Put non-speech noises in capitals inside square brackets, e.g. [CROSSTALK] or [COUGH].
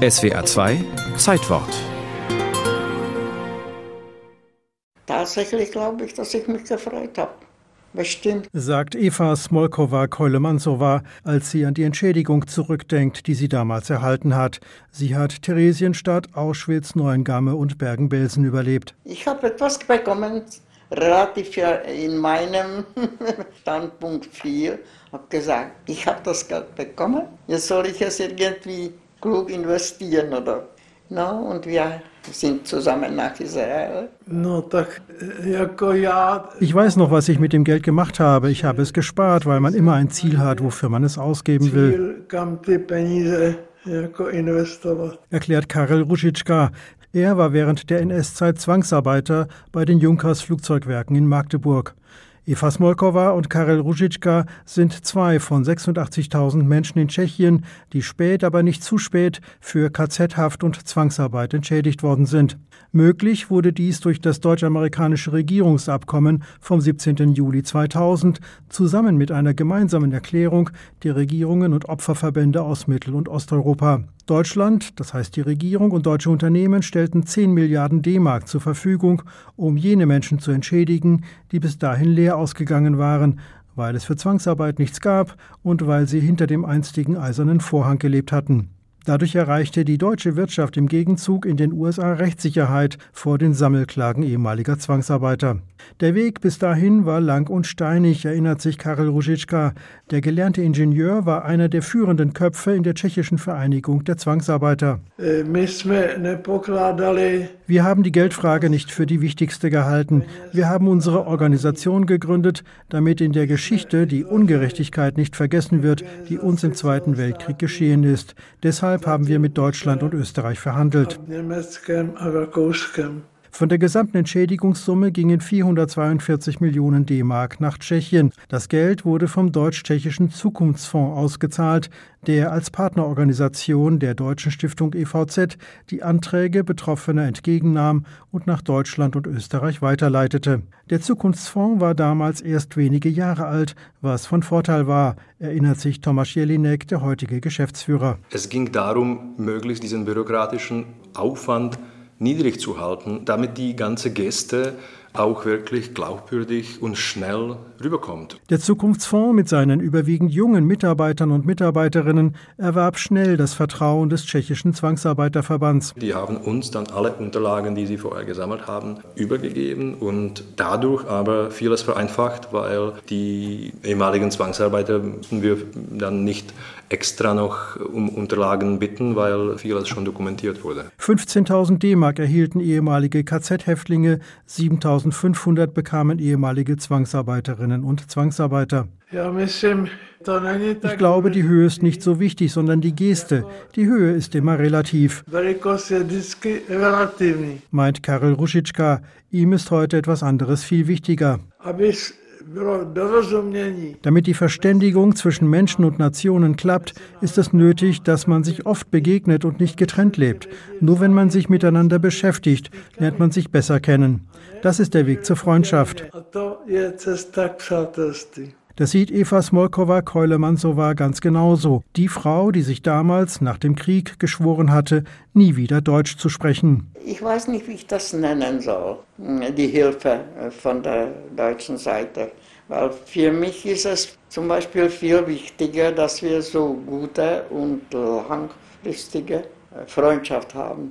SWA 2 Zeitwort. Tatsächlich glaube ich, dass ich mich gefreut habe. Bestimmt. Sagt Eva Smolkova-Keulemansowa, als sie an die Entschädigung zurückdenkt, die sie damals erhalten hat. Sie hat Theresienstadt, Auschwitz, Neuengamme und Bergen-Belsen überlebt. Ich habe etwas bekommen, relativ in meinem [LAUGHS] Standpunkt 4, habe gesagt, ich habe das Geld bekommen, jetzt soll ich es irgendwie klug investieren oder No, und wir sind zusammen nach Israel. Ich weiß noch, was ich mit dem Geld gemacht habe. Ich habe es gespart, weil man immer ein Ziel hat, wofür man es ausgeben will. Erklärt Karel Ruschitschka. Er war während der NS-Zeit Zwangsarbeiter bei den Junkers Flugzeugwerken in Magdeburg. Eva Smolkova und Karel Ruzicka sind zwei von 86.000 Menschen in Tschechien, die spät, aber nicht zu spät für KZ-Haft und Zwangsarbeit entschädigt worden sind. Möglich wurde dies durch das deutsch-amerikanische Regierungsabkommen vom 17. Juli 2000 zusammen mit einer gemeinsamen Erklärung der Regierungen und Opferverbände aus Mittel- und Osteuropa. Deutschland, das heißt die Regierung und deutsche Unternehmen stellten 10 Milliarden D-Mark zur Verfügung, um jene Menschen zu entschädigen, die bis dahin leer ausgegangen waren, weil es für Zwangsarbeit nichts gab und weil sie hinter dem einstigen eisernen Vorhang gelebt hatten. Dadurch erreichte die deutsche Wirtschaft im Gegenzug in den USA Rechtssicherheit vor den Sammelklagen ehemaliger Zwangsarbeiter. Der Weg bis dahin war lang und steinig, erinnert sich Karel Ruzicka. Der gelernte Ingenieur war einer der führenden Köpfe in der tschechischen Vereinigung der Zwangsarbeiter. Äh, Wir haben die Geldfrage nicht für die wichtigste gehalten. Wir haben unsere Organisation gegründet, damit in der Geschichte die Ungerechtigkeit nicht vergessen wird, die uns im Zweiten Weltkrieg geschehen ist. Deshalb haben wir mit Deutschland und Österreich verhandelt. Von der gesamten Entschädigungssumme gingen 442 Millionen D-Mark nach Tschechien. Das Geld wurde vom Deutsch-Tschechischen Zukunftsfonds ausgezahlt, der als Partnerorganisation der deutschen Stiftung EVZ die Anträge Betroffener entgegennahm und nach Deutschland und Österreich weiterleitete. Der Zukunftsfonds war damals erst wenige Jahre alt, was von Vorteil war, erinnert sich Tomasz Jelinek, der heutige Geschäftsführer. Es ging darum, möglichst diesen bürokratischen Aufwand niedrig zu halten, damit die ganze Geste auch wirklich glaubwürdig und schnell rüberkommt. Der Zukunftsfonds mit seinen überwiegend jungen Mitarbeitern und Mitarbeiterinnen erwarb schnell das Vertrauen des tschechischen Zwangsarbeiterverbands. Die haben uns dann alle Unterlagen, die sie vorher gesammelt haben, übergegeben und dadurch aber vieles vereinfacht, weil die ehemaligen Zwangsarbeiter wir dann nicht extra noch um Unterlagen bitten, weil vieles schon dokumentiert wurde. 15.000 D-Mark erhielten ehemalige KZ-Häftlinge, 7.500 bekamen ehemalige Zwangsarbeiterinnen und Zwangsarbeiter. Ich glaube, die Höhe ist nicht so wichtig, sondern die Geste. Die Höhe ist immer relativ. Meint Karel Ruschitschka. Ihm ist heute etwas anderes viel wichtiger. Damit die Verständigung zwischen Menschen und Nationen klappt, ist es nötig, dass man sich oft begegnet und nicht getrennt lebt. Nur wenn man sich miteinander beschäftigt, lernt man sich besser kennen. Das ist der Weg zur Freundschaft. Das sieht Eva Smolkova-Keulemansowa ganz genauso. Die Frau, die sich damals nach dem Krieg geschworen hatte, nie wieder Deutsch zu sprechen. Ich weiß nicht, wie ich das nennen soll, die Hilfe von der deutschen Seite. Weil für mich ist es zum Beispiel viel wichtiger, dass wir so gute und langfristige Freundschaft haben.